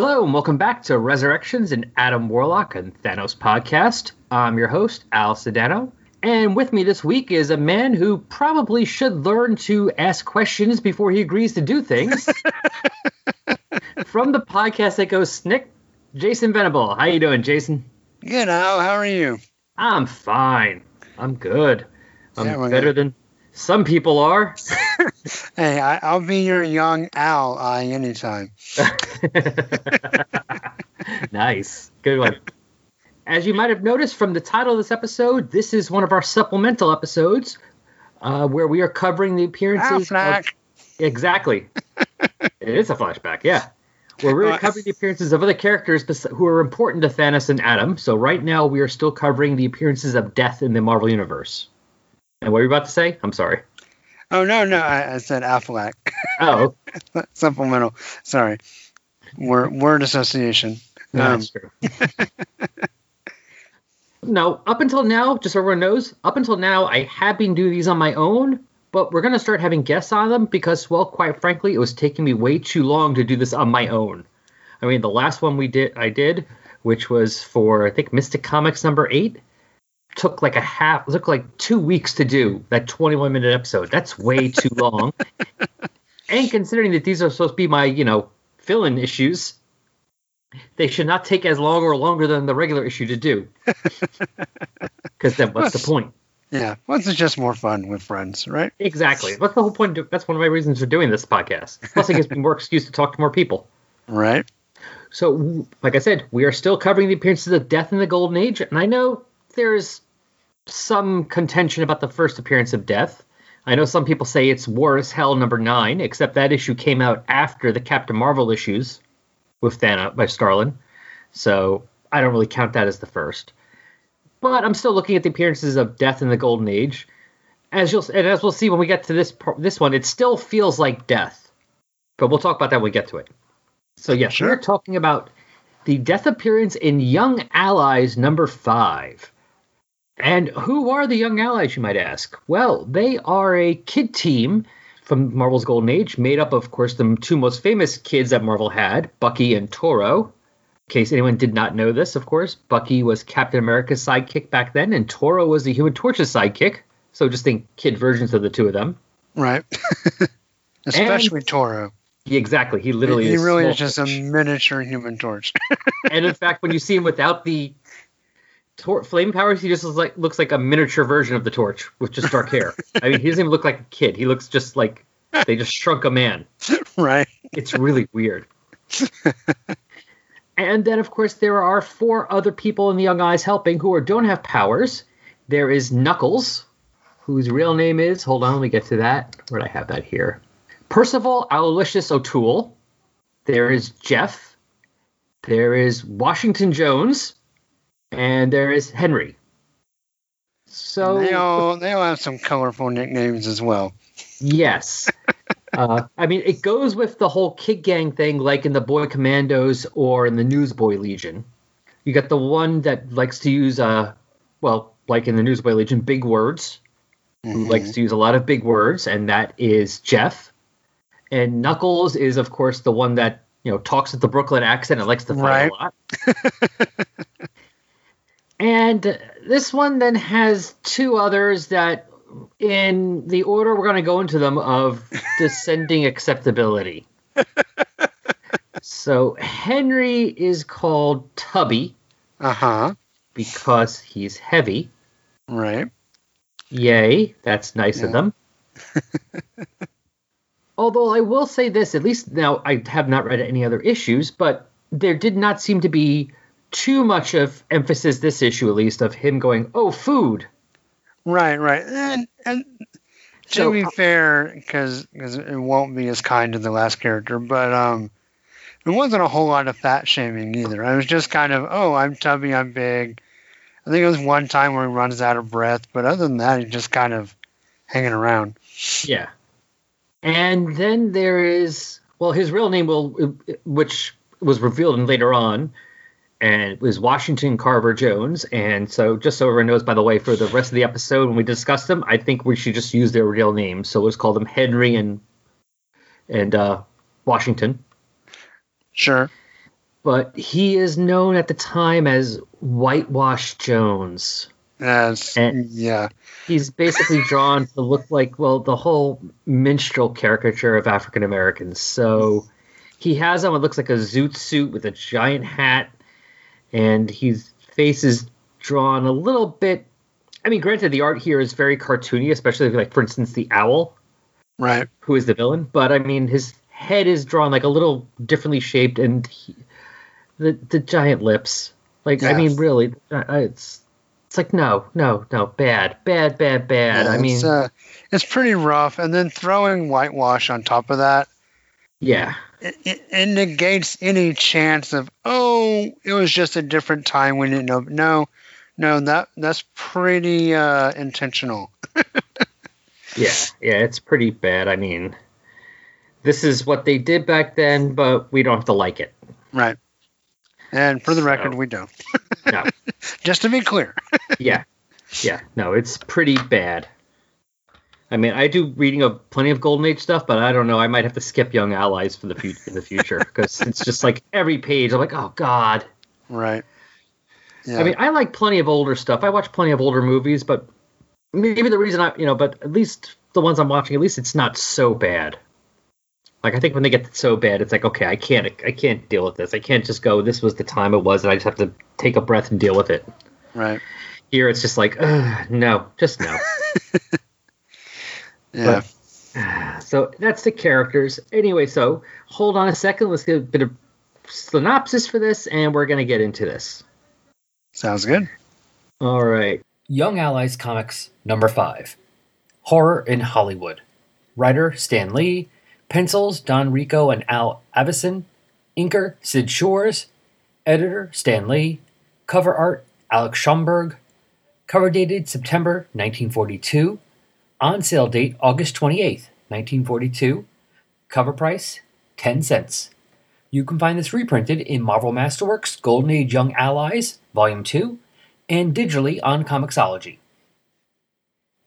Hello, and welcome back to Resurrections and Adam Warlock and Thanos podcast. I'm your host, Al Sedano. And with me this week is a man who probably should learn to ask questions before he agrees to do things. From the podcast that goes Snick, Jason Venable. How you doing, Jason? Good, Al. How are you? I'm fine. I'm good. I'm Yeah, better than some people are. Hey, I, I'll be your young Al uh, anytime. nice. Good one. As you might have noticed from the title of this episode, this is one of our supplemental episodes uh, where we are covering the appearances. Of, exactly. it is a flashback, yeah. Where we're covering the appearances of other characters who are important to Thanos and Adam. So right now we are still covering the appearances of Death in the Marvel Universe. And what were you about to say? I'm sorry. Oh no, no, I, I said Affleck. Oh, Supplemental. Sorry. Word, word association. no, Um, that's true. no, up until now, just so everyone knows, up until now, I have been doing these on my own, but we're going to start having guests on them because, well, quite frankly, it was taking me way too long to do this on my own. I mean, the last one we did, I did, which was for, I think, Mystic Comics number eight, took like a half, took like two weeks to do that 21 minute episode. That's way too long. and considering that these are supposed to be my, you know, fill in issues, they should not take as long or longer than the regular issue to do. Because then what's the point? yeah. Well, it's just more fun with friends, right? Exactly. What's the whole point? That's one of my reasons for doing this podcast. Plus, it gives me more excuse to talk to more people. Right. So, like I said, we are still covering the appearances of Death in the Golden Age, and I know there's some contention about the first appearance of Death. I know some people say it's War Is Hell number nine, except that issue came out after the Captain Marvel issues with Thanos by Starlin, so I don't really count that as the first. But I'm still looking at the appearances of Death in the Golden Age. As you'll and as we'll see when we get to this this one, it still feels like Death, but we'll talk about that when we get to it. So yes, Sure. we're talking about the death appearance in Young Allies number five. And who are the Young Allies, you might ask? Well, they are a kid team from Marvel's Golden Age, made up of, of course, the two most famous kids that Marvel had, Bucky and Toro. In case anyone did not know this, of course, Bucky was Captain America's sidekick back then, and Toro was the Human Torch's sidekick. So just think kid versions of the two of them. Right. Especially Toro. Yeah, exactly. He literally he is really is just a miniature human torch. and in fact, when you see him without the tor- flame powers, he just looks like looks like a miniature version of the torch with just dark hair. I mean, he doesn't even look like a kid. He looks just like they just shrunk a man. right. It's really weird. and then, of course, there are four other people in the Young Eyes helping who are, don't have powers. There is Knuckles, whose real name is. Hold on, let me get to that. Where did I have that here? Percival Aloysius O'Toole. There is Jeff. There is Washington Jones. And there is Henry. So they all they all have some colorful nicknames as well. Yes. uh, I mean, it goes with the whole Kid Gang thing, like in the Boy Commandos or in the Newsboy Legion. You got the one that likes to use, uh, well, like in the Newsboy Legion, big words, who Mhm. likes to use a lot of big words, and that is Jeff. And Knuckles is, of course, the one that you know talks with the Brooklyn accent and likes to fight Right. a lot. and this one then has two others that, in the order we're going to go into them of descending acceptability. so Henry is called Tubby Uh huh. because he's heavy. Right. Yay, that's nice of them. Although I will say this, at least now I have not read any other issues, but there did not seem to be too much of emphasis this issue at least of him going, "Oh, food." Right. Right. And and to So- be fair, because it won't be as kind to the last character, but um, it wasn't a whole lot of fat shaming either. I was just kind of, oh, I'm tubby, I'm big. I think it was one time where he runs out of breath, but other than that, he's just kind of hanging around. Yeah. And then there is well, his real name will, which was revealed in later on, and it was Washington Carver Jones. And so, just so everyone knows, by the way, for the rest of the episode when we discuss them, I think we should just use their real names. So let's call them Henry and and uh, Washington. Sure. but he is known at the time as Whitewash Jones. Yes. And- yeah. He's basically drawn to look like, well, the whole minstrel caricature of African Americans. So he has on what looks like a zoot suit with a giant hat, and his face is drawn a little bit. I mean, granted, the art here is very cartoony, especially like, for instance, the owl, Right. who is the villain. But I mean, his head is drawn like a little differently shaped, and he, the the giant lips. Like, I mean, really, it's it's like no, no, no, bad, bad, bad, bad. Yeah, I mean, it's, uh, it's pretty rough. And then throwing whitewash on top of that, yeah, it, it, negates any chance of, oh, it was just a different time. We didn't know. No, no, that that's pretty uh, intentional. yeah, yeah. It's pretty bad. I mean, this is what they did back then, but we don't have to like it. Right. And for the So- record, we don't. No, Just to be clear. yeah, yeah. No, it's pretty bad. I mean, I do reading of plenty of Golden Age stuff, but I don't know. I might have to skip Young Allies for the future in the future because it's just like every page. I'm like, oh god. Right. Yeah. I mean, I like plenty of older stuff. I watch plenty of older movies, but maybe the reason I, you know, but at least the ones I'm watching, at least it's not so bad. Like I think when they get so bad, it's like okay, I can't, I can't deal with this. I can't just go. This was the time it was, and I just have to take a breath and deal with it. right. Here, it's just like, no, just no. Yeah. so that's the characters. Anyway, so hold on a second. Let's get a bit of synopsis for this, and we're gonna get into this. Sounds good. All right. Young Allies Comics number 5 Horror in Hollywood. Writer Stan Lee. Pencils Don Rico and Al Avison. Inker Syd Shores. Editor Stan Lee. Cover art Alex Schomburg. Cover dated September 1942. On sale date August 28th, 1942. Cover price 10 cents. You can find this reprinted in Marvel Masterworks Golden Age Young Allies, Volume 2, and digitally on Comixology.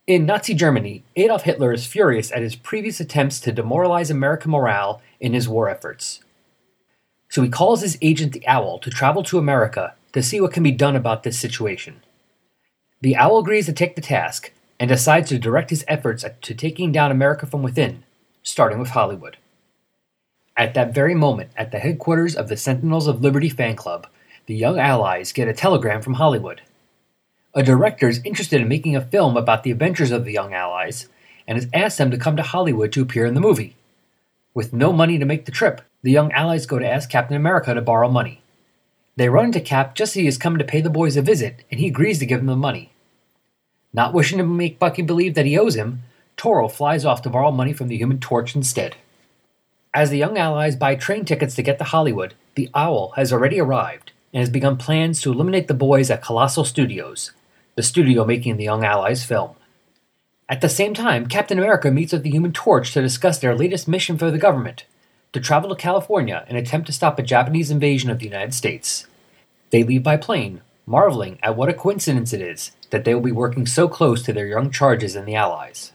In Nazi Germany, Adolf Hitler is furious at his previous attempts to demoralize American morale in his war efforts. So he calls his agent the Owl to travel to America to see what can be done about this situation. The Owl agrees to take the task and decides to direct his efforts to taking down America from within, starting with Hollywood. At that very moment, at the headquarters of the Sentinels of Liberty fan club, the Young Allies get a telegram from Hollywood. A director is interested in making a film about the adventures of the Young Allies and has asked them to come to Hollywood to appear in the movie. With no money to make the trip, the Young Allies go to ask Captain America to borrow money. They run into Cap just as he is coming to pay the boys a visit, and he agrees to give them the money. Not wishing to make Bucky believe that he owes him, Toro flies off to borrow money from the Human Torch instead. As the Young Allies buy train tickets to get to Hollywood, the Owl has already arrived and has begun plans to eliminate the boys at Colossal Studios, the studio making the Young Allies film. At the same time, Captain America meets with the Human Torch to discuss their latest mission for the government to travel to California and attempt to stop a Japanese invasion of the United States. They leave by plane, marveling at what a coincidence it is that they will be working so close to their young charges and the Allies.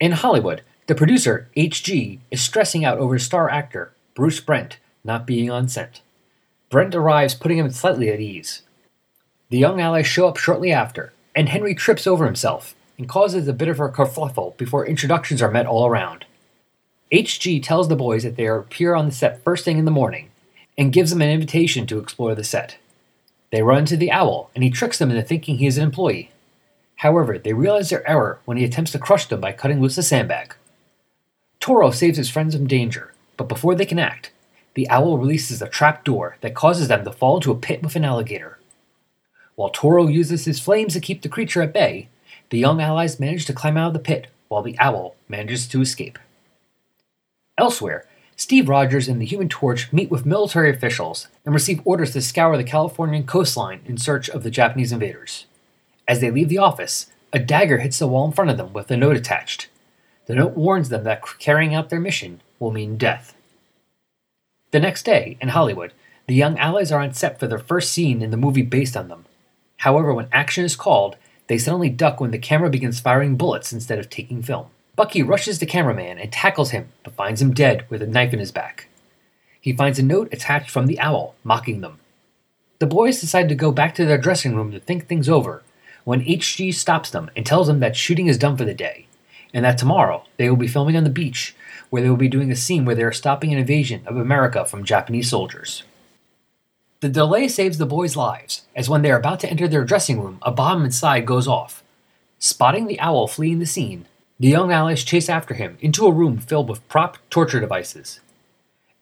In Hollywood, the producer, H.G., is stressing out over star actor, Bruce Brent, not being on set. Brent arrives, putting him slightly at ease. The young allies show up shortly after, and Henry trips over himself and causes a bit of a kerfluffle before introductions are met all around. HG tells the boys that they are appear on the set first thing in the morning and gives them an invitation to explore the set. They run into the owl, and he tricks them into thinking he is an employee. However, they realize their error when he attempts to crush them by cutting loose a sandbag. Toro saves his friends from danger, but before they can act, the owl releases a trap door that causes them to fall into a pit with an alligator. While Toro uses his flames to keep the creature at bay, the young allies manage to climb out of the pit while the owl manages to escape. Elsewhere, Steve Rogers and the Human Torch meet with military officials and receive orders to scour the Californian coastline in search of the Japanese invaders. As they leave the office, a dagger hits the wall in front of them with a note attached. The note warns them that carrying out their mission will mean death. The next day, in Hollywood, the young allies are on set for their first scene in the movie based on them. However, when action is called, they suddenly duck when the camera begins firing bullets instead of taking film. Bucky rushes the cameraman and tackles him, but finds him dead with a knife in his back. he finds a note attached from the owl, mocking them. The boys decide to go back to their dressing room to think things over when HG stops them and tells them that shooting is done for the day, and that tomorrow they will be filming on the beach where they will be doing a scene where they are stopping an invasion of America from Japanese soldiers. The delay saves the boys' lives, as when they are about to enter their dressing room, a bomb inside goes off. Spotting the owl fleeing the scene, the young allies chase after him into a room filled with prop torture devices.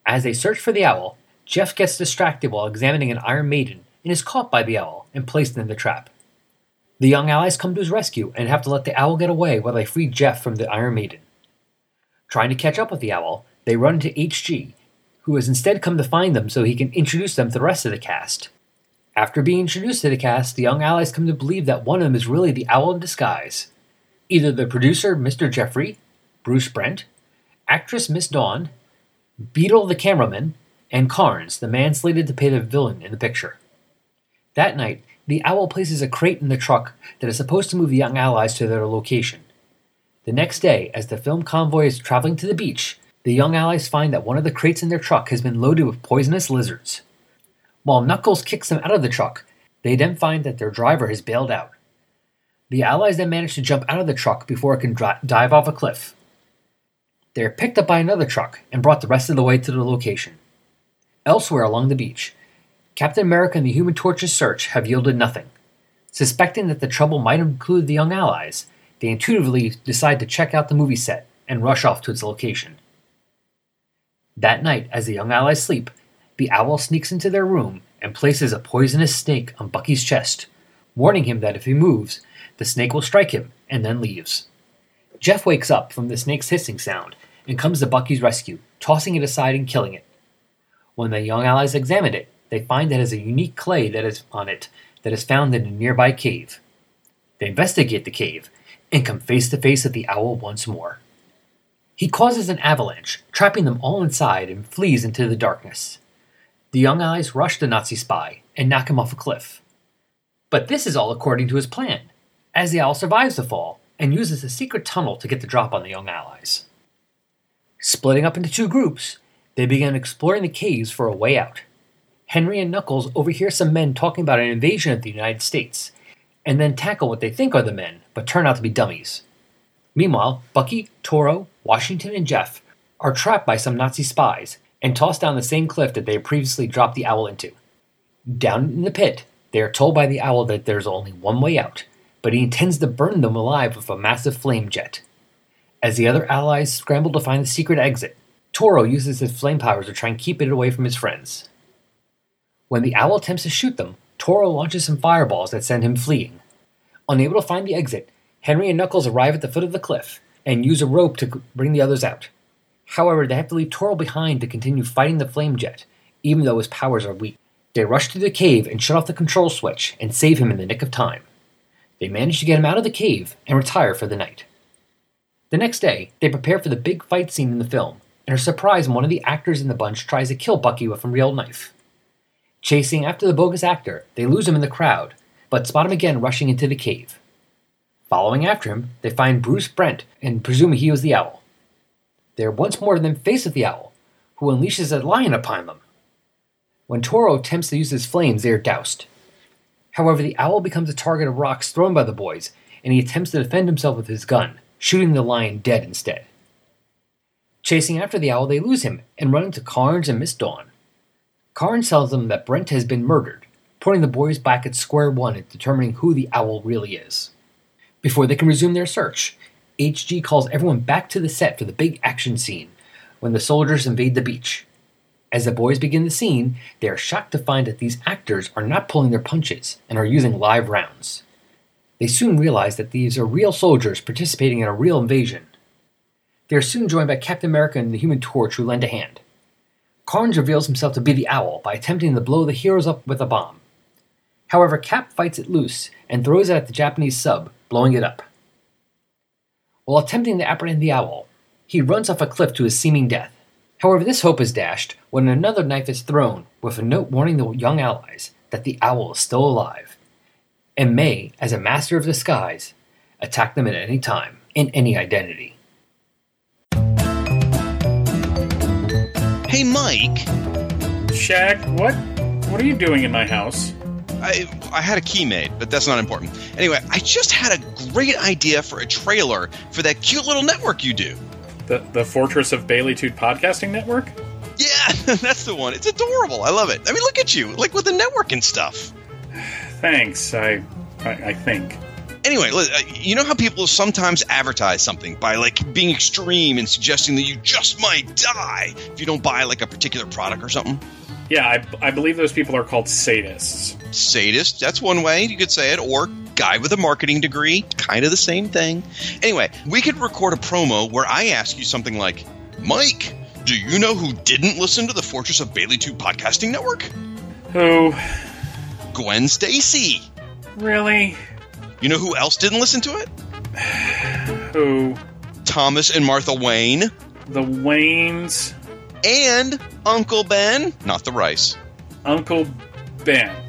As they search for the owl, Jeff gets distracted while examining an Iron Maiden and is caught by the owl and placed in the trap. The young allies come to his rescue and have to let the owl get away while they free Jeff from the Iron Maiden. Trying to catch up with the owl, they run into HG, who has instead come to find them so he can introduce them to the rest of the cast. After being introduced to the cast, the young allies come to believe that one of them is really the owl in disguise. Either the producer, Mr. Jeffrey, Bruce Brent, actress Miss Dawn, Beetle the cameraman, and Carnes, the man slated to play the villain in the picture. That night, the owl places a crate in the truck that is supposed to move the young allies to their location. The next day, as the film convoy is traveling to the beach, the young allies find that one of the crates in their truck has been loaded with poisonous lizards. While Knuckles kicks them out of the truck, they then find that their driver has bailed out. The allies then manage to jump out of the truck before it can dive off a cliff. They are picked up by another truck and brought the rest of the way to the location. Elsewhere along the beach, Captain America and the Human Torch's search have yielded nothing. Suspecting that the trouble might include the young allies, they intuitively decide to check out the movie set and rush off to its location. That night, as the young allies sleep, the owl sneaks into their room and places a poisonous snake on Bucky's chest, warning him that if he moves, the snake will strike him and then leaves. Jeff wakes up from the snake's hissing sound and comes to Bucky's rescue, tossing it aside and killing it. When the young allies examine it, they find it has a unique clay that is on it that is found in a nearby cave. They investigate the cave and come face to face with the owl once more. He causes an avalanche, trapping them all inside, and flees into the darkness. The young allies rush the Nazi spy and knock him off a cliff. But this is all according to his plan, as the owl survives the fall and uses a secret tunnel to get the drop on the young allies. Splitting up into two groups, they begin exploring the caves for a way out. Henry and Knuckles overhear some men talking about an invasion of the United States, and then tackle what they think are the men, but turn out to be dummies. Meanwhile, Bucky, Toro, Washington, and Jeff are trapped by some Nazi spies and tossed down the same cliff that they had previously dropped the owl into. Down in the pit, they are told by the owl that there's only one way out, but he intends to burn them alive with a massive flame jet. As the other allies scramble to find the secret exit, Toro uses his flame powers to try and keep it away from his friends. When the owl attempts to shoot them, Toro launches some fireballs that send him fleeing. Unable to find the exit, Henry and Knuckles arrive at the foot of the cliff and use a rope to bring the others out. However, they have to leave Toro behind to continue fighting the flame jet, even though his powers are weak. They rush to the cave and shut off the control switch and save him in the nick of time. They manage to get him out of the cave and retire for the night. The next day, they prepare for the big fight scene in the film and are surprised when one of the actors in the bunch tries to kill Bucky with a real knife. Chasing after the bogus actor, they lose him in the crowd, but spot him again rushing into the cave. Following after him, they find Bruce Brent and presume he was the owl. They are once more then faced with the owl, who unleashes a lion upon them. When Toro attempts to use his flames, they are doused. However, the owl becomes a target of rocks thrown by the boys, and he attempts to defend himself with his gun, shooting the lion dead instead. Chasing after the owl, they lose him and run into Carnes and Miss Dawn. Carnes tells them that Brent has been murdered, putting the boys back at square one at determining who the owl really is. Before they can resume their search, HG calls everyone back to the set for the big action scene when the soldiers invade the beach. As the boys begin the scene, they are shocked to find that these actors are not pulling their punches and are using live rounds. They soon realize that these are real soldiers participating in a real invasion. They are soon joined by Captain America and the Human Torch, who lend a hand. Carnes reveals himself to be the Owl by attempting to blow the heroes up with a bomb. However, Cap fights it loose and throws it at the Japanese sub, blowing it up. While attempting to apprehend the owl, he runs off a cliff to his seeming death. However, this hope is dashed when another knife is thrown with a note warning the young allies that the owl is still alive and may, as a master of disguise, attack them at any time in any identity. Hey, Mike, Shag, what? What are you doing in my house? I, I had a key made, but that's not important. Anyway, I just had a great idea for a trailer for that cute little network you do. The the Fortress of Baileytude Podcasting Network? Yeah, that's the one. It's adorable. I love it. I mean, look at you, like with the network and stuff. Thanks. I I, I think. Anyway, uh, you know how people sometimes advertise something by like being extreme and suggesting that you just might die if you don't buy like a particular product or something? Yeah, I, I believe those people are called sadists. sadist. That's one way you could say it, or guy with a marketing degree, kind of the same thing. Anyway, we could record a promo where I ask you something like, Mike, do you know who didn't listen to the Fortress of Baileytude podcasting network? Who? Gwen Stacy. Really? You know who else didn't listen to it? Who? Thomas and Martha Wayne. The Waynes? And Uncle Ben, not the rice. Uncle Ben.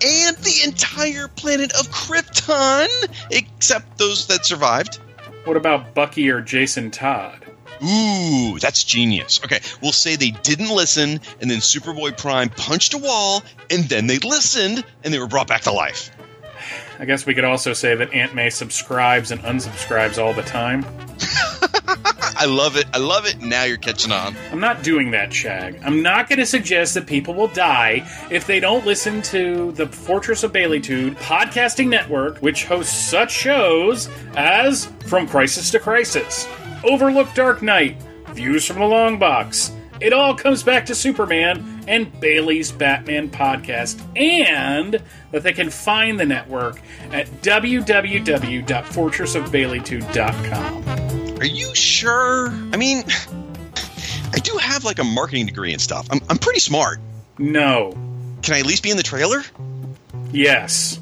And the entire planet of Krypton, except those that survived. What about Bucky or Jason Todd? Ooh, that's genius. Okay, we'll say they didn't listen, and then Superboy Prime punched a wall, and then they listened, and they were brought back to life. I guess we could also say that Aunt May subscribes and unsubscribes all the time. I love it. I love it. Now you're catching on. I'm not doing that, Shag. I'm not going to suggest that people will die if they don't listen to the Fortress of Baileytude podcasting network, which hosts such shows as From Crisis to Crisis, Overlook Dark Knight, Views from the Long Box. It all comes back to Superman and Bailey's Batman podcast, and that they can find the network at www.fortressofbaileytude.com. Are you sure? I mean, I do have like a marketing degree and stuff. I'm, I'm pretty smart. No. Can I at least be in the trailer? Yes.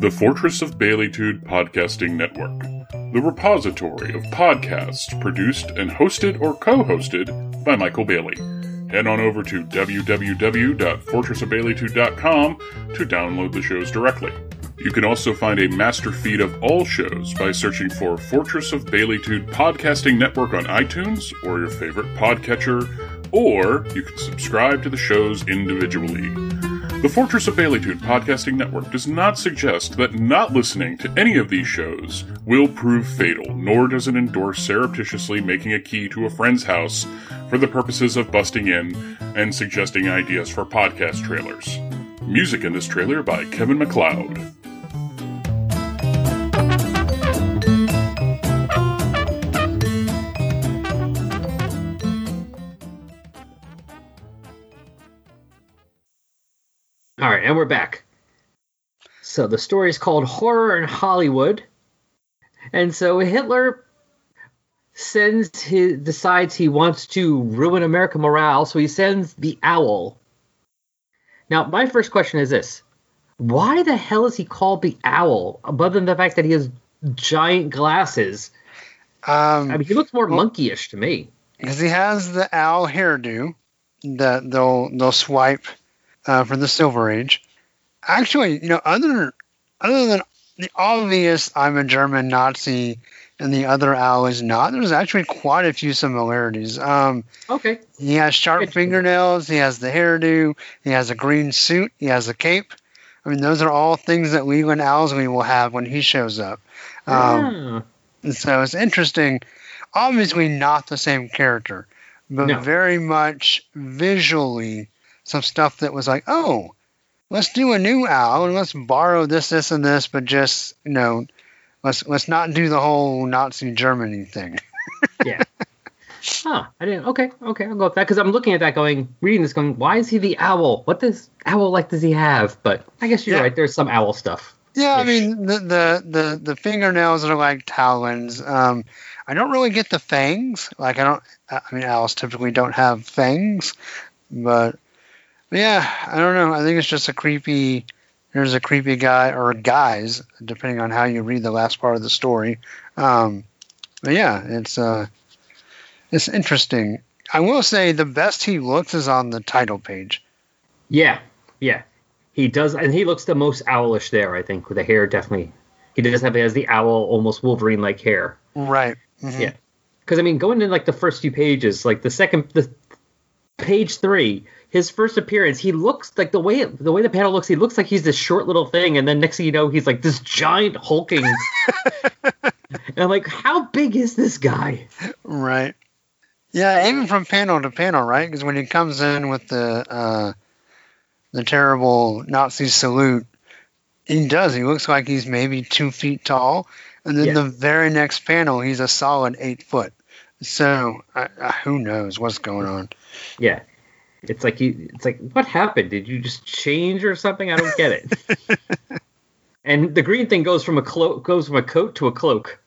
The Fortress of Baileytude Podcasting Network, the repository of podcasts produced and hosted or co hosted by Michael Bailey. Head on over to www.fortressofbaileytude.com to download the shows directly. You can also find a master feed of all shows by searching for Fortress of Baileytude Podcasting Network on iTunes or your favorite podcatcher, or you can subscribe to the shows individually. The Fortress of Baileytude Podcasting Network does not suggest that not listening to any of these shows will prove fatal, nor does it endorse surreptitiously making a key to a friend's house for the purposes of busting in and suggesting ideas for podcast trailers. Music in this trailer by Kevin MacLeod. All right, and we're back. So the story is called Horror in Hollywood. And so Hitler sends his decides he wants to ruin American morale, so he sends the owl. Now, my first question is this. Why the hell is he called the owl, other than the fact that he has giant glasses? Um, I mean, he looks more Well- monkeyish to me. because he has the owl hairdo that they'll they'll swipe uh, for the Silver Age. Actually, you know, other other than the obvious, I'm a German Nazi, and the other owl is not. There's actually quite a few similarities. Um, Okay. he has sharp Interesting. fingernails. He has the hairdo. He has a green suit. He has a cape. I mean, those are all things that Leland Owsley will have when he shows up. Um, Ah, and so it's interesting. Obviously, not the same character, but No. very much visually some stuff that was like, oh, let's do a new owl and let's borrow this, this, and this, but just you know, let's let's not do the whole Nazi Germany thing. yeah. Huh. I didn't. Okay. Okay. I'll go with that because I'm looking at that, going, reading this, going, why is he the owl? What does owl like does he have? But I guess you're Yeah. right. There's some owl stuff. Yeah, I mean the the the, the fingernails are like talons. Um, I don't really get the fangs. Like I don't. I mean, owls typically don't have fangs, but yeah, I don't know. I think it's just a creepy. There's a creepy guy or guys, depending on how you read the last part of the story. Um, but yeah, it's uh, it's interesting. I will say the best he looks is on the title page. Yeah. Yeah. He does, and he looks the most owlish there. I think with the hair, definitely. He does have he has the owl, almost Wolverine-like hair. Right. Mhm. Yeah. Because I mean, going in like the first few pages, like the second, the page three. His first appearance, he looks like the way the way the panel looks. He looks like he's this short little thing, and then next thing you know, he's like this giant hulking. and I'm like, how big is this guy? Right. Yeah, even from panel to panel, right? Because when he comes in with the uh, the terrible Nazi salute, he does. He looks like he's maybe two feet tall, and then the very next panel, he's a solid eight foot. So I, I, who knows what's going on? Yeah, it's like it's like what happened? Did you just change or something? I don't get it. and the green thing goes from a cloak goes from a coat to a cloak.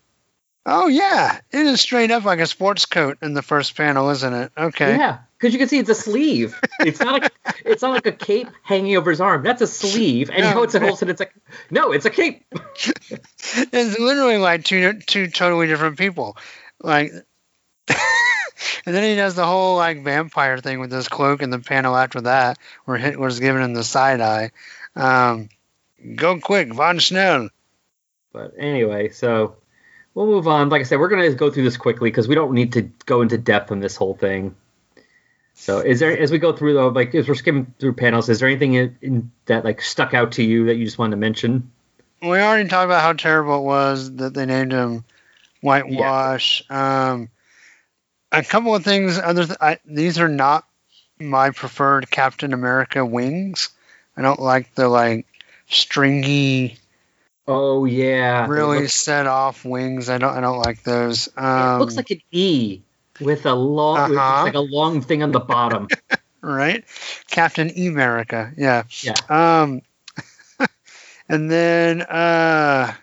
Oh yeah, it is straight up like a sports coat in the first panel, isn't it? Okay. Yeah, because you can see it's a sleeve. It's not like it's not like a cape hanging over his arm. That's a sleeve, and No. you know it's a Holston. It's like no, it's a cape. It's literally like two two totally different people. Like and then he does the whole like vampire thing with his cloak in the panel after that, where Hitler's giving him the side eye. Um, go quick, Von Schnell. But anyway, so we'll move on. Like I said, we're gonna go through this quickly because we don't need to go into depth on this whole thing. So, is there as we go through though, like as we're skimming through panels, is there anything in, in, that like stuck out to you that you just wanted to mention? We already talked about how terrible it was that they named him Whitewash. Um, a couple of things. Other th- I, these are not my preferred Captain America wings. I don't like the like stringy, Oh yeah, really It looks, set off wings. I don't. I don't like those. it Um, looks like an E with a long, Uh-huh. like a long thing on the bottom. right, Captain America. Yeah. Yeah. Um, and then uh,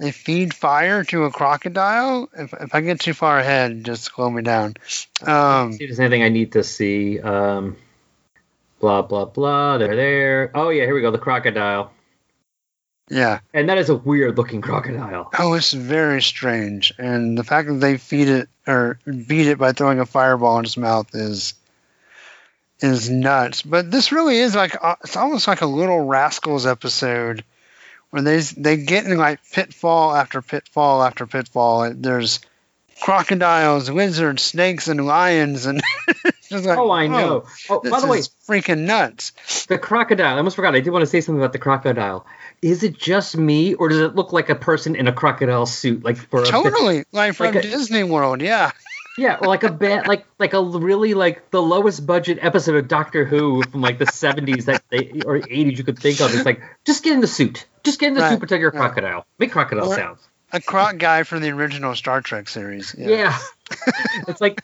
they feed fire to a crocodile. If if I get too far ahead, just slow me down. Um, see if there's anything I need to see. Um, blah blah blah. They're there. Oh yeah, here we go. The crocodile, yeah. and that is a weird looking crocodile. Oh, it's very strange, and the fact that they feed it or beat it by throwing a fireball in its mouth is is nuts. But this really is like uh, it's almost like a Little Rascals episode where they they get in like pitfall after pitfall after pitfall. There's crocodiles, lizards, snakes, and lions, and just like Oh, I know. Oh, by the way, freaking nuts. the crocodile. I almost forgot. I did want to say something about the crocodile. Is it just me, or does it look like a person in a crocodile suit, like for a Totally, like from like a- Disney World, yeah. Yeah, or like a bad, like like a really like the lowest budget episode of Doctor Who from like the seventies that they or eighties you could think of. It's like just get in the suit, just get in the Right, you're right. crocodile. Make crocodile Or- sounds. A croc guy from the original Star Trek series. Yeah, it's like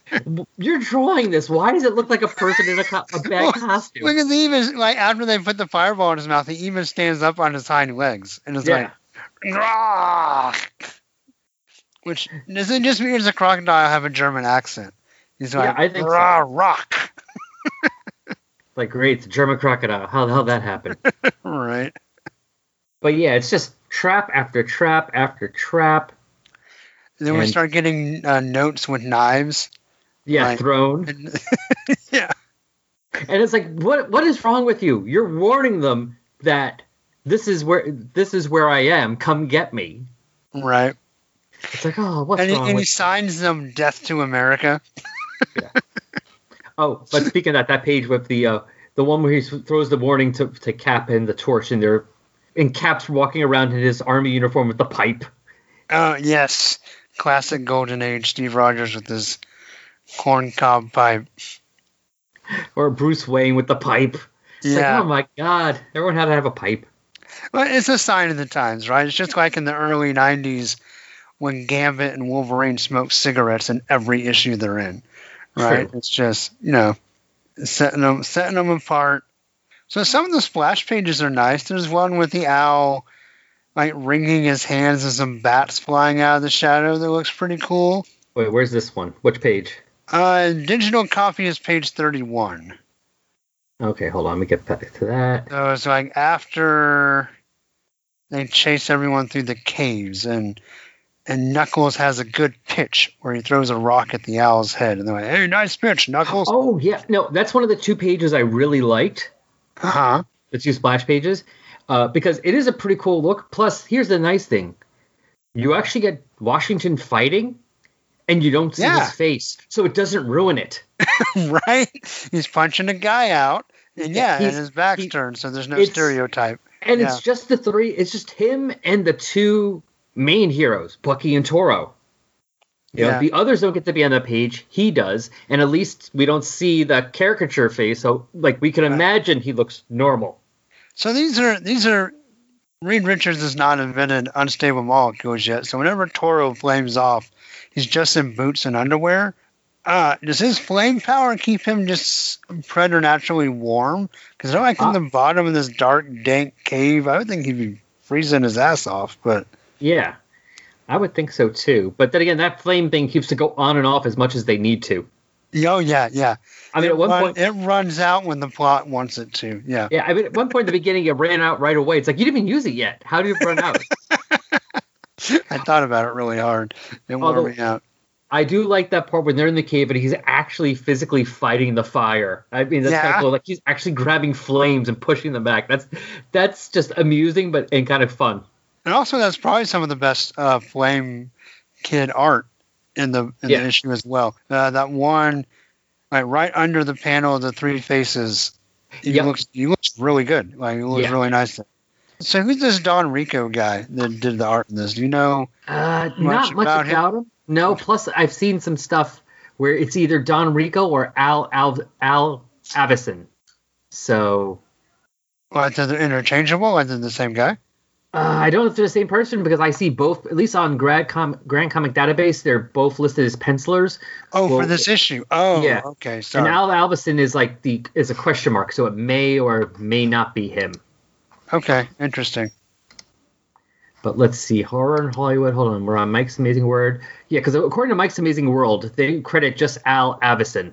you're drawing this. Why does it look like a person in a, co- a bad costume? Look at the even like after they put the fireball in his mouth, he even stands up on his hind legs and is Yeah, like, "Rah!" which doesn't just mean a crocodile have a German accent. He's Yeah, like, I think so. Rock. like great, it's a German crocodile. How the hell that happened? right. But yeah, it's just trap after trap after trap. And then we start getting uh, notes with knives. Yeah, Right. thrown. And, yeah. and it's like what what is wrong with you you're warning them that this is where this is where i am come get me Right. it's like oh what's And wrong and he signs them "Death to America." oh but speaking of that that page with the uh the one where he throws the warning to, to cap and the torch and they're in caps walking around in his army uniform with the pipe Oh yes, classic golden age Steve Rogers with his corncob pipe. or bruce wayne with the pipe it's Yeah. like oh my god everyone had to have a pipe Well, it's a sign of the times, right? It's just like in the early '90s when Gambit and Wolverine smoke cigarettes in every issue they're in, right? True. It's just you know setting them setting them apart. So some of the splash pages are nice. There's one with the owl like wringing his hands and some bats flying out of the shadow that looks pretty cool. wait where's this one which page Uh, digital copy is page 31. okay hold on let me get back to that So it's like after they chase everyone through the caves and and Knuckles has a good pitch where he throws a rock at the owl's head and they're like, Hey, nice pitch, Knuckles. oh yeah no that's one of the two pages i really liked Uh-huh. the two splash pages uh, because it is a pretty cool look. Plus, here's the nice thing: you actually get Washington fighting, and you don't see Yeah. his face, so it doesn't ruin it. right? He's punching a guy out, and yeah, and his back's he- turned, so there's no stereotype. And Yeah. it's just the three. It's just him and the two main heroes, Bucky and Toro. You know, Yeah. the others don't get to be on the page. He does, and at least we don't see the caricature face. So, like, we can Right. imagine he looks normal. So these are these are Reed Richards has not invented unstable molecules yet. So whenever Toro flames off, he's just in boots and underwear. Uh, does his flame power keep him just preternaturally warm? Because I'm like in Uh, the bottom of this dark, dank cave, I would think he'd be freezing his ass off. But Yeah, I would think so too. But then again, that flame thing keeps to go on and off as much as they need to. oh yeah, yeah. I mean, it, at one run- point, it runs out when the plot wants it to. Yeah. yeah, I mean, at one point in the beginning, it ran out right away. It's like you didn't even use it yet. How did it run out? I thought about it really hard. It wore me out. I do like that part when they're in the cave and he's actually physically fighting the fire. I mean, that's kind of cool. Like he's actually grabbing flames and pushing them back. That's that's just amusing, but and kind of fun. And also, that's probably some of the best uh, Flame Kid art in the in Yeah. the issue as well. Uh, that one, like right under the panel of the three faces, he Yep. looks he looks really good. Like he looks Yeah. really nice. So who's this Don Rico guy that did the art in this? Do you know? Uh, Much not much about about, him? him? No. Plus, I've seen some stuff where it's either Don Rico or Al Al Al Avison. So What, they're interchangeable? and they're the same guy? Uh, I don't know if they're the same person because I see both. At least on Grad Com- Grand Comic Database, they're both listed as pencilers. Oh, for this issue. Oh, yeah. okay. Sorry. And Al Alvison is like the is a question mark, so it may or may not be him. okay, interesting. But let's see, horror in Hollywood. Hold on, we're on Mike's Amazing World. Yeah, because according to Mike's Amazing World, they credit just Al Avison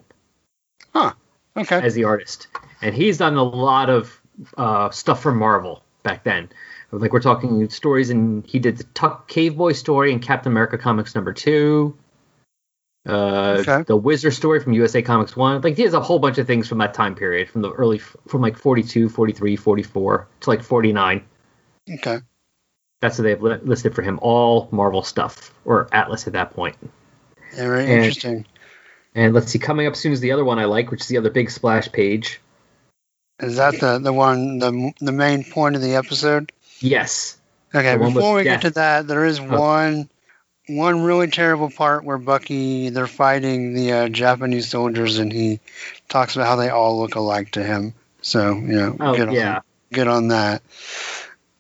Okay. as the artist, and he's done a lot of uh, stuff for Marvel back then. Like we're talking stories, and he did the Tuk Cave Boy story in Captain America Comics number two. Uh, Okay. the Wizard story from USA Comics 1. Like, he has a whole bunch of things from that time period, from the early, from like 42, 43, 44 to like 49. Okay. That's what they've li- listed for him. All Marvel stuff, or Atlas at that point. Very And- interesting. And let's see, coming up soon is the other one I like, which is the other big splash page. Is that the the one the the main point of the episode? Yes. Okay, before we death. get to that, there is one one really terrible part where Bucky they're fighting the uh, Japanese soldiers and he talks about how they all look alike to him. So, you know, Oh, get yeah. on get on that.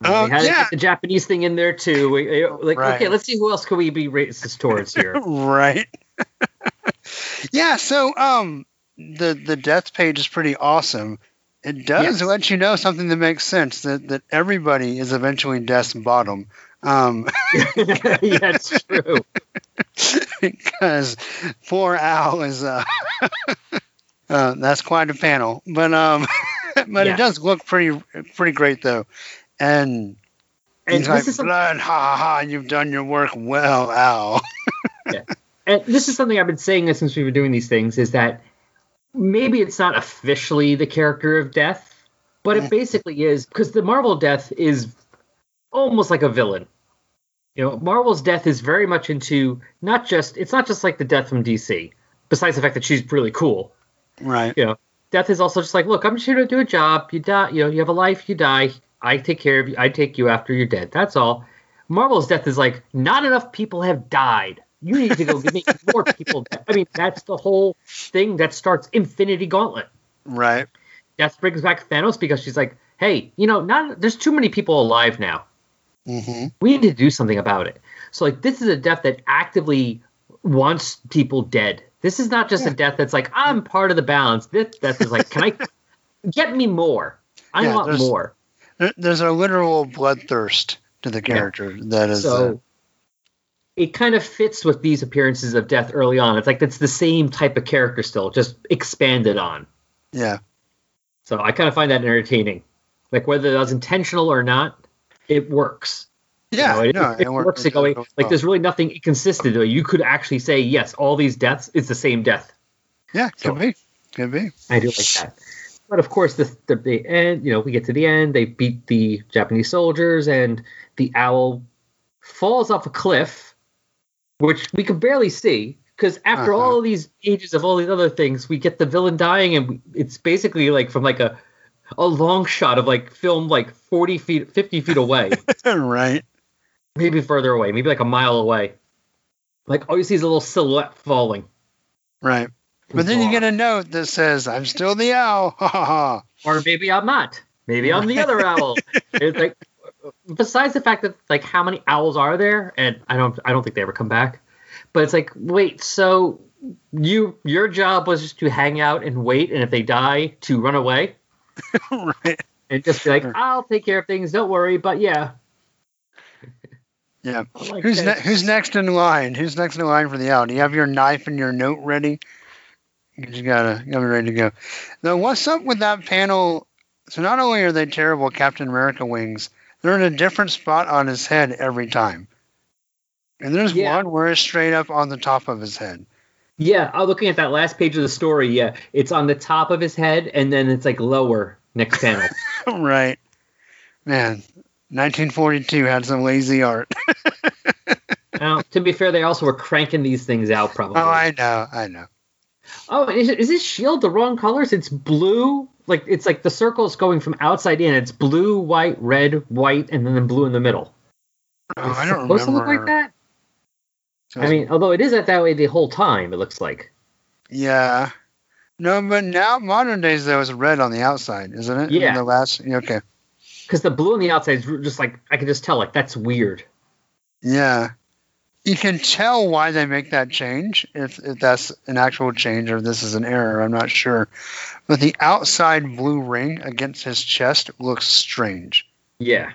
Uh, had yeah. the Japanese thing in there too. We, like, Right. okay, let's see who else could we be racist towards here. right. yeah, so um the the death page is pretty awesome. It does Yes. let you know something that makes sense that that everybody is eventually death's bottom. Um yeah, it's true. because poor Al is uh, uh that's quite a panel. But um but Yeah. it does look pretty pretty great though. And, And he's this like ha ha ha, you've done your work well, Al. and this is something I've been saying since we've been doing these things is that maybe it's not officially the character of death, but it basically is because the Marvel death is almost like a villain. You know, Marvel's death is very much into not just it's not just like the death from DC. Besides the fact that she's really cool, right. you know, death is also just like, look, I'm just here to do a job. You die, you know, you have a life, you die. I take care of you. I take you after you're dead. That's all. Marvel's death is like, not enough people have died. You need to go make more people. I mean, that's the whole thing that starts Infinity Gauntlet. Right. That brings back Thanos because she's like, hey, you know, not there's too many people alive now. hmm We need to do something about it. So like, this is a death that actively wants people dead. This is not just a death that's like, I'm part of the balance. This death is like, can I get me more? I Yeah, want more. There's a literal bloodthirst to the character that is. So it kind of fits with these appearances of death early on. It's like it's the same type of character still, just expanded on. yeah. So I kind of find that entertaining. Like whether that was intentional or not, it works. You Yeah. know, it, no, it, it works it to go. does Like there's really nothing inconsistent. You could actually say yes, all these deaths is the same death. Yeah, could be. Could be. I do like that. But of course, the, the the end. You know, we get to the end. They beat the Japanese soldiers, and the owl falls off a cliff, which we can barely see because after Uh-huh. all of these ages of all these other things, we get the villain dying, and we, it's basically like from like a a long shot of like film like forty feet, fifty feet away, right. maybe further away, maybe like a mile away. Like all you see is a little silhouette falling. Right. But then you get a note that says, I'm still the owl. Ha ha ha. or maybe I'm not. Maybe I'm the other owl. It's like besides the fact that like how many owls are there, and I don't I don't think they ever come back. But it's like, wait, so you your job was just to hang out and wait, and if they die, to run away right. and just be like, I'll take care of things, don't worry. But yeah, Yeah. Like Who's, ne- who's next in line? Who's next in line for the owl? Do you have your knife and your note ready? You just gotta, gotta be ready to go. Now, what's up with that panel? So not only are they terrible Captain America wings, they're in a different spot on his head every time. And there's Yeah. one where it's straight up on the top of his head. Yeah, I'm looking at that last page of the story. Yeah, it's on the top of his head, and then it's like lower next panel. right. Man, 1942 had some lazy art. now, to be fair, they also were cranking these things out probably. Oh, I know, I know. Oh, is, is his shield the wrong colors? It's blue. Like it's like the circle's going from outside in. It's blue, white, red, white, and then blue in the middle. Oh, It's I don't supposed remember. to look like that. I mean, although it is that that way the whole time. It looks like. Yeah. No, but now modern days though is red on the outside, isn't it? Yeah. In the last. Okay. Because the blue on the outside is just like I can just tell like that's weird. Yeah. You can tell why they make that change if, if that's an actual change or this is an error. I'm not sure. But the outside blue ring against his chest looks strange. Yeah.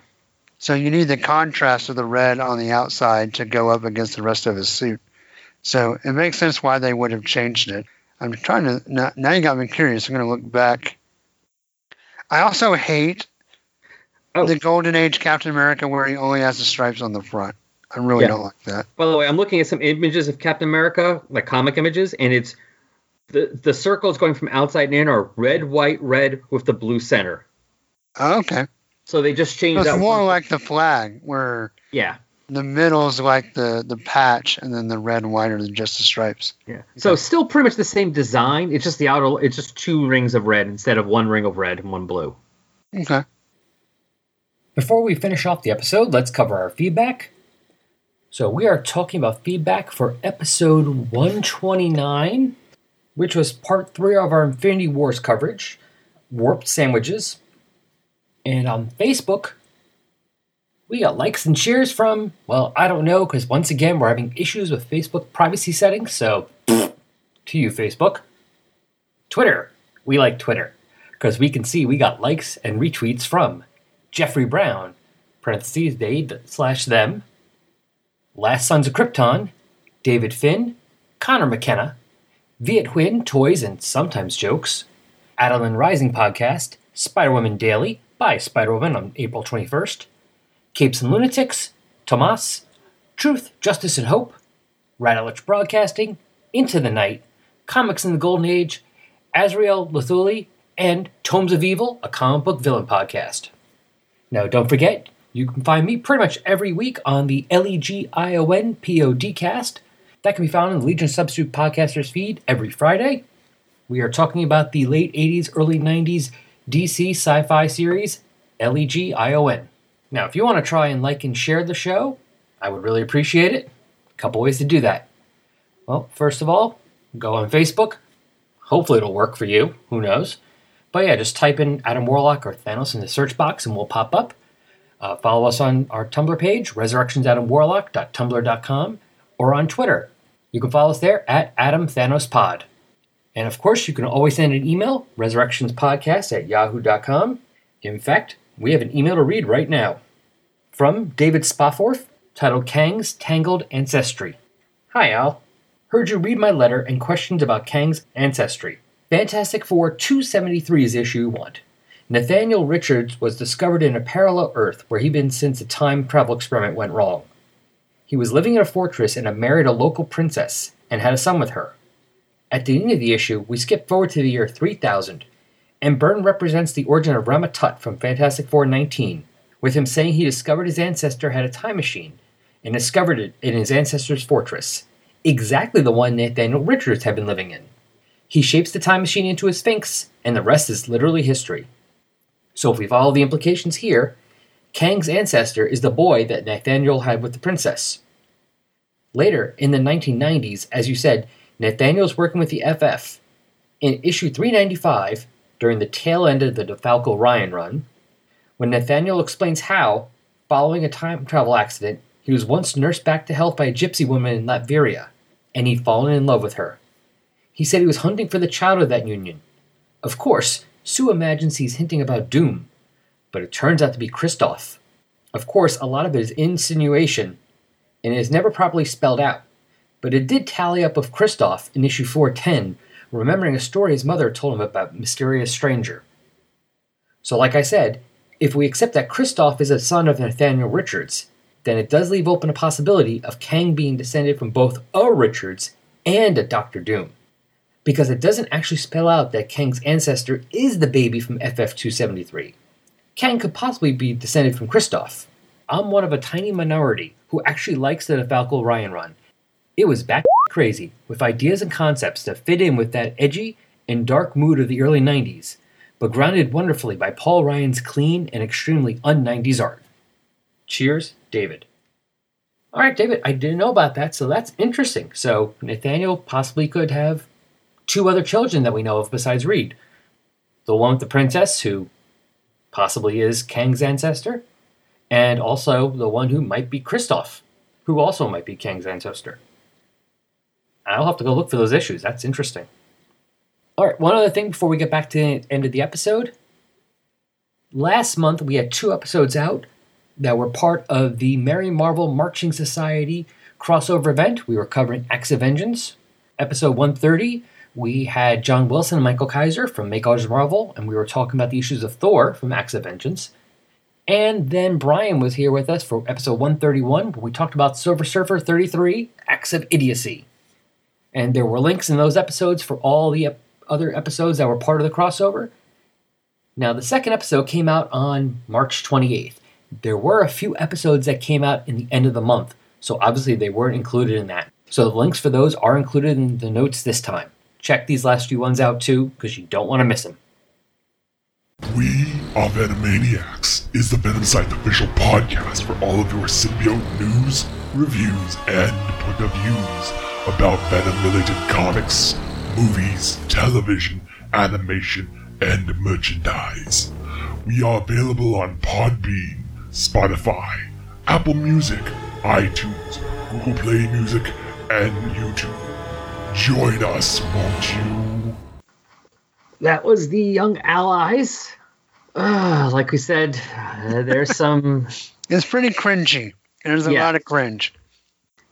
So you need the contrast of the red on the outside to go up against the rest of his suit. So it makes sense why they would have changed it. I'm trying to now, now you got me curious. I'm going to look back. I also hate Oh. the Golden Age Captain America where he only has the stripes on the front. I really Yeah. don't like that. By the way, I'm looking at some images of Captain America, like comic images, and it's the the circles going from outside and in are red, white, red with the blue center. Oh, okay. So they just changed So it's that. more one- like the flag where yeah. the middle is like the, the patch and then the red and white are just the stripes. Yeah. So still pretty much the same design. It's just the outer. It's just two rings of red instead of one ring of red and one blue. Okay. Before we finish off the episode, let's cover our feedback. So, we are talking about feedback for episode 129, which was part three of our Infinity Wars coverage Warped Sandwiches. And on Facebook, we got likes and cheers from, well, I don't know, because once again, we're having issues with Facebook privacy settings, so to you, Facebook. Twitter, we like Twitter, because we can see we got likes and retweets from Jeffrey Brown, parentheses, they slash them, Last Sons of Krypton, David Finn, Connor McKenna, Viet Huynh, Toys and Sometimes Jokes, Adeline Rising Podcast, Spider Woman Daily by Spider Woman on April 21st, Capes and Lunatics, Tomas, Truth, Justice and Hope, Radulich Broadcasting, Into the Night, Comics in the Golden Age, Azrael Luthuli, and Tomes of Evil, a comic book villain podcast. Now, don't forget, you can find me pretty much every week on the L-E-G-I-O-N P-O-D-cast. That can be found in the Legion Substitute Podcasters feed every Friday. We are talking about the late 80s, early 90s DC sci-fi series, L-E-G-I-O-N. Now, if you want to try and like and share the show, I would really appreciate it. A couple ways to do that. Well, first of all, go on Facebook. Hopefully it'll work for you. Who knows? But yeah, just type in Adam Warlock or Thanos in the search box and we'll pop up. Uh, follow us on our Tumblr page, resurrectionsadamwarlock.tumblr.com, or on Twitter. You can follow us there at AdamThanosPod. And of course, you can always send an email, resurrectionspodcast at yahoo.com. In fact, we have an email to read right now from David Spofforth, titled Kang's Tangled Ancestry. Hi, Al. Heard you read my letter and questions about Kang's ancestry. Fantastic Four 273 is the issue 1. Nathaniel Richards was discovered in a parallel Earth where he'd been since a time travel experiment went wrong. He was living in a fortress and had married a local princess and had a son with her. At the end of the issue, we skip forward to the year 3000, and Byrne represents the origin of Rama Tut from Fantastic Four 19, with him saying he discovered his ancestor had a time machine and discovered it in his ancestor's fortress. exactly the one Nathaniel Richards had been living in. He shapes the time machine into a sphinx, and the rest is literally history. So if we follow the implications here, Kang's ancestor is the boy that Nathaniel had with the princess. Later, in the 1990s, as you said, Nathaniel's working with the FF. In issue 395, during the tail end of the DeFalco Ryan run, when Nathaniel explains how, following a time travel accident, he was once nursed back to health by a gypsy woman in Latveria, and he'd fallen in love with her. He said he was hunting for the child of that union. Of course, Sue imagines he's hinting about doom, but it turns out to be Kristoff. Of course, a lot of it is insinuation, and it is never properly spelled out, but it did tally up with Kristoff in issue 410, remembering a story his mother told him about mysterious stranger. So, like I said, if we accept that Kristoff is a son of Nathaniel Richards, then it does leave open a possibility of Kang being descended from both a Richards and a Doctor Doom. Because it doesn't actually spell out that Kang's ancestor is the baby from FF 273. Kang could possibly be descended from Kristoff. I'm one of a tiny minority who actually likes the DeFalco Ryan run. It was back crazy, with ideas and concepts that fit in with that edgy and dark mood of the early 90s, but grounded wonderfully by Paul Ryan's clean and extremely un 90s art. Cheers, David. All right, David, I didn't know about that, so that's interesting. So Nathaniel possibly could have two other children that we know of besides Reed. The one with the princess, who possibly is Kang's ancestor, and also the one who might be Kristoff, who also might be Kang's ancestor. I'll have to go look for those issues. That's interesting. All right, one other thing before we get back to the end of the episode. Last month we had two episodes out that were part of the Merry Marvel Marching Society crossover event. We were covering Acts of Vengeance. Episode 130, we had John Wilson and Michael Kaiser from Make Ours Marvel, and we were talking about the issues of Thor from Acts of Vengeance. And then Brian was here with us for episode 131, where we talked about Silver Surfer 33, Acts of Idiocy. And there were links in those episodes for all the ep- other episodes that were part of the crossover. Now, the second episode came out on March 28th. There were a few episodes that came out in the end of the month, so obviously they weren't included in that. So the links for those are included in the notes this time. Check these last few ones out too, because you don't want to miss them. We are Venomaniacs is the Venom Site official podcast for all of your symbiote news, reviews, and point of views about Venom-related comics, movies, television, animation, and merchandise. We are available on Podbean, Spotify, Apple Music, iTunes, Google Play Music, and YouTube. Join us, won't you? That was the Young Allies. Uh, like we said, uh, there's some. It's pretty cringy. There's a Yeah. lot of cringe.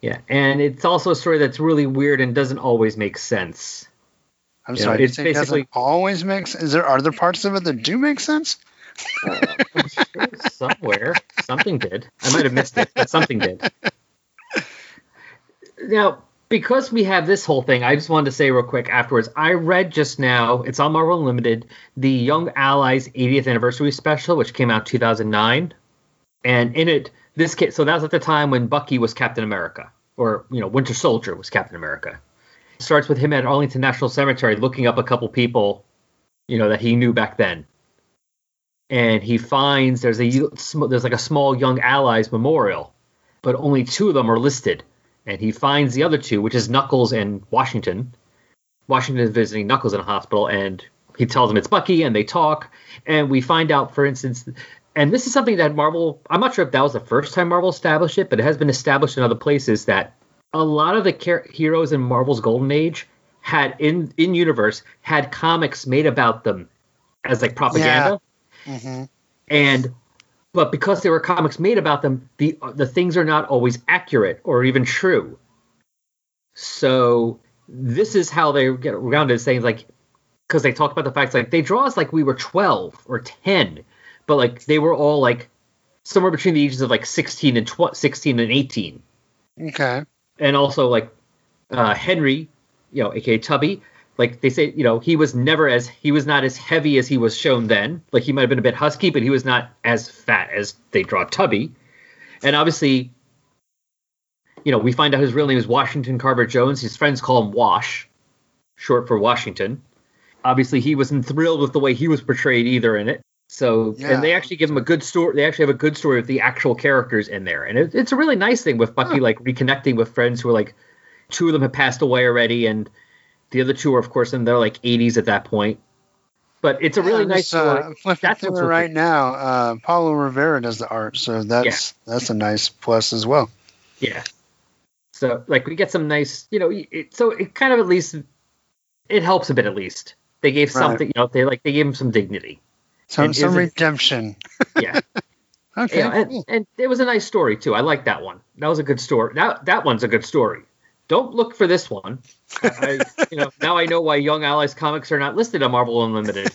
yeah, and it's also a story that's really weird and doesn't always make sense. I'm Yeah, sorry. it's It's it doesn't basically- always makes. Is there are there parts of it that do make sense? I'm sure somewhere something did. I might have missed it, but something did. Now, because we have this whole thing, I just wanted to say real quick afterwards. I read just now, it's on Marvel Unlimited, the Young Allies 80th anniversary special, which came out 2009, and in it, this kid. So that was at the time when Bucky was Captain America, or you know, Winter Soldier was Captain America. It starts with him at Arlington National Cemetery looking up a couple people, you know, that he knew back then and he finds there's a there's like a small young allies memorial but only two of them are listed and he finds the other two which is knuckles and washington. Washington is visiting knuckles in a hospital and he tells him it's bucky and they talk. And we find out for instance and this is something that marvel i'm not sure if that was the first time marvel established it but it has been established in other places that a lot of the char- heroes in marvel's golden age had in in universe had comics made about them as like propaganda. Mm-hmm. and but because there were comics made about them the the things are not always accurate or even true so this is how they get around it saying like because they talk about the facts like they draw us like we were 12 or 10 but like they were all like somewhere between the ages of like 16 and tw- 16 and 18 Okay. and also like uh, Henry, you know, aka Tubby. Like they say, you know, he was never as he was not as heavy as he was shown then. Like he might have been a bit husky, but he was not as fat as they draw Tubby. And obviously, you know, we find out his real name is Washington Carver Jones. His friends call him Wash, short for Washington. Obviously, he wasn't thrilled with the way he was portrayed either in it. So, Yeah. and they actually give him a good story. They actually have a good story with the actual characters in there, and it, it's a really nice thing with Bucky like reconnecting with friends who are like two of them have passed away already, and the other two are of course in their like 80s at that point. But it's a really Yeah, nice uh, flipping That's right now. Uh, Paolo Rivera does the art, so that's that's a nice plus as well. Yeah. So like we get some nice, you know, it, so it kind of at least it helps a bit at least. They gave Right. something, you know, they like they gave him some dignity. Some And some redemption. Yeah. Okay. You know, and, and it was a nice story too. I like that one. That was a good story. That that one's a good story. Don't look for this one. I, you know, now I know why Young Allies comics are not listed on Marvel Unlimited.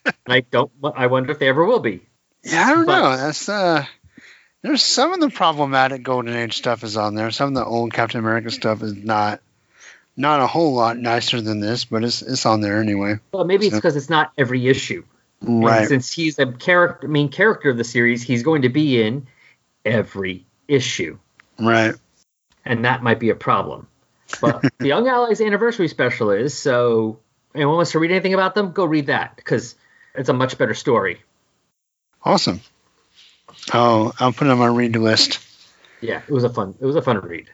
and I don't. I wonder if they ever will be. Yeah, I don't But- know. That's uh there's some of the problematic Golden Age stuff is on there. Some of the old Captain America stuff is not not a whole lot nicer than this, but it's it's on there anyway. Well, maybe it's because it's not every issue. And Right. since he's a character, main character of the series, he's going to be in every issue, Right. And that might be a problem. But the Young Allies anniversary special is so. Anyone wants to read anything about them? Go read that because it's a much better story. Awesome. Oh, I'll put it on my read list. Yeah, it was a fun. It was a fun read.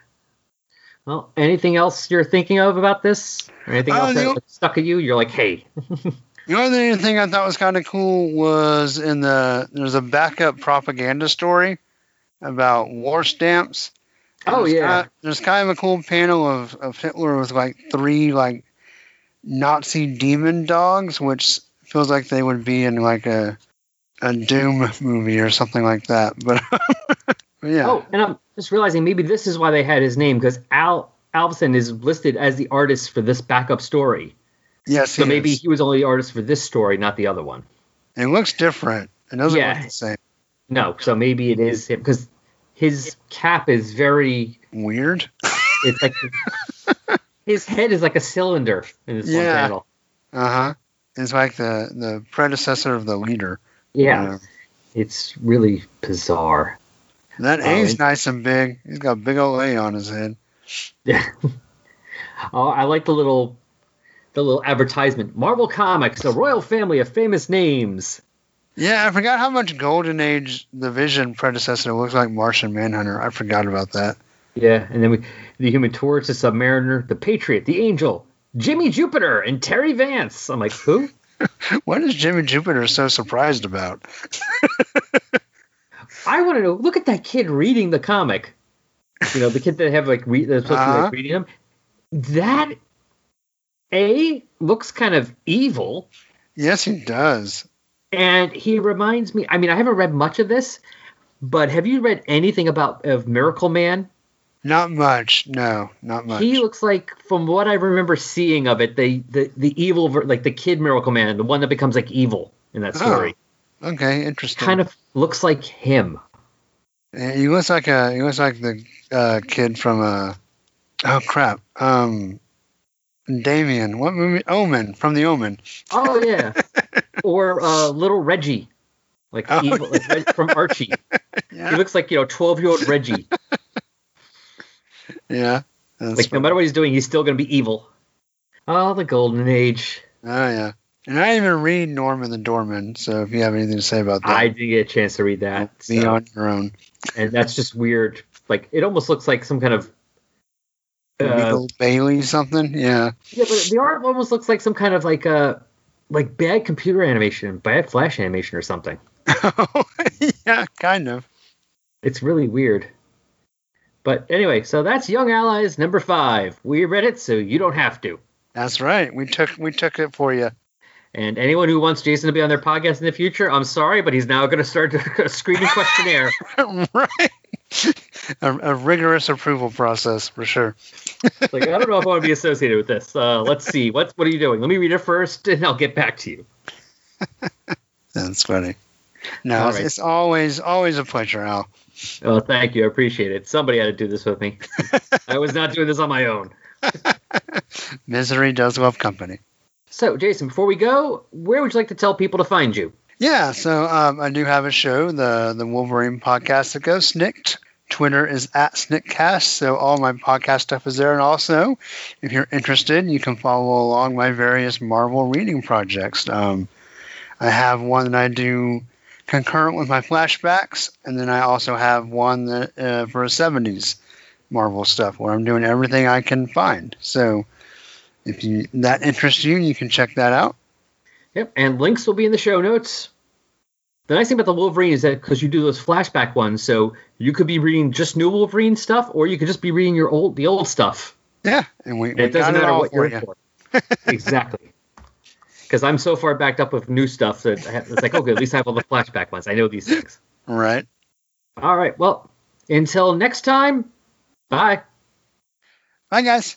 Well, anything else you're thinking of about this? Or anything Uh, else that stuck at you? You're like, hey, The only thing I thought was kind of cool was in the there's a backup propaganda story about war stamps. And Oh, there's yeah. ki- there's kind of a cool panel of, of Hitler with like three like Nazi demon dogs, which feels like they would be in like a a Doom movie or something like that. But, but yeah, Oh, and I'm just realizing maybe this is why they had his name because Al Avison is listed as the artist for this backup story. yes, So he maybe is. he was only the artist for this story, not the other one. it looks different. It doesn't Yeah. look the same. No, so maybe it is him because his cap is very. Weird. It's like his head is like a cylinder in this one Yeah. panel. Uh huh. It's like the the predecessor of the leader. Yeah, Uh, it's really bizarre. That Oh, A's and- nice and big. He's got a big old A on his head. Yeah. oh, I like the little, the little advertisement. Marvel Comics, a royal family of famous names. Yeah, I forgot how much Golden Age the Vision predecessor looks like Martian Manhunter. I forgot about that. Yeah, and then we, the Human Torch, the Submariner, the Patriot, the Angel, Jimmy Jupiter, and Terry Vance. I'm like, who? What is Jimmy Jupiter so surprised about? I want to know. Look at that kid reading the comic. You know, the kid that have like re- that's supposed to be Uh-huh. like reading them. That a looks kind of evil, Yes, he does. And he reminds me. I mean, I haven't read much of this, but have you read anything about of Miracle Man? Not much. No, not much. He looks like, from what I remember seeing of it, the the the evil, like the kid Miracle Man, the one that becomes like evil in that story, okay, interesting. kind of looks like him. Yeah, he looks like a he looks like the uh, kid from a oh crap um Damien what movie Omen from the Omen Oh yeah, or uh, little Reggie, like Oh, evil, like from Archie. He looks like you know twelve year old Reggie. yeah Like no matter what he's doing, he's still gonna be evil. Oh, the golden age. oh yeah and I even read Norman the Doorman so if you have anything to say about that I didn't get a chance to read that, be so- on your own and that's just weird. Like it almost looks like some kind of. Uh, Bailey something yeah yeah, but the art almost looks like some kind of like a like bad computer animation, bad flash animation or something. yeah kind of It's really weird. But anyway, so that's Young Allies number five. We read it, so you don't have to. that's right we took we took it for you And anyone who wants Jason to be on their podcast in the future, I'm sorry, but he's now going to start a screening questionnaire. right a, a rigorous approval process for sure like, I don't know if I want to be associated with this. Uh, let's see. What what are you doing? Let me read it first, and I'll get back to you. That's funny. No, All it's, right. it's always always a pleasure, Al. Oh, thank you. I appreciate it. Somebody had to do this with me. I was not doing this on my own. Misery does love company. So, Jason, before we go, where would you like to tell people to find you? Yeah, so um, I do have a show, the the Wolverine podcast, the Ghost Nicked Twitter is at Snickcast, so all my podcast stuff is there. And also, if you're interested, you can follow along my various Marvel reading projects. Um, I have one that I do concurrent with my flashbacks, and then I also have one that uh, for 70s Marvel stuff where I'm doing everything I can find. So if you that interests you, you can check that out. Yep, and links will be in the show notes. The nice thing about the Wolverine is that because you do those flashback ones, so you could be reading just new Wolverine stuff, or you could just be reading your old the old stuff. Yeah, and we, we it doesn't matter all what you're you. for. exactly. Because I'm so far backed up with new stuff that I have- it's like, okay, at least I have all the flashback ones. I know these things. Right. All right. Well, until next time. Bye. Bye, guys.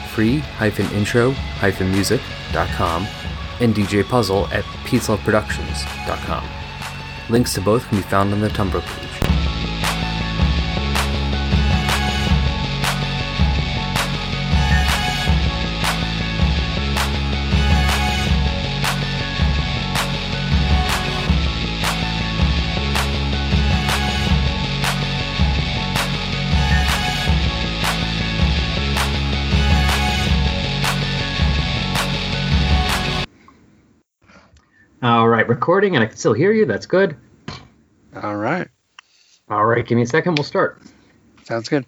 free-intro-music.com and DJ Puzzle at peaceloveproductions.com. Links to both can be found on the Tumblr page. Recording, and I can still hear you. That's good. All right. All right, give me a second. We'll start. Sounds good.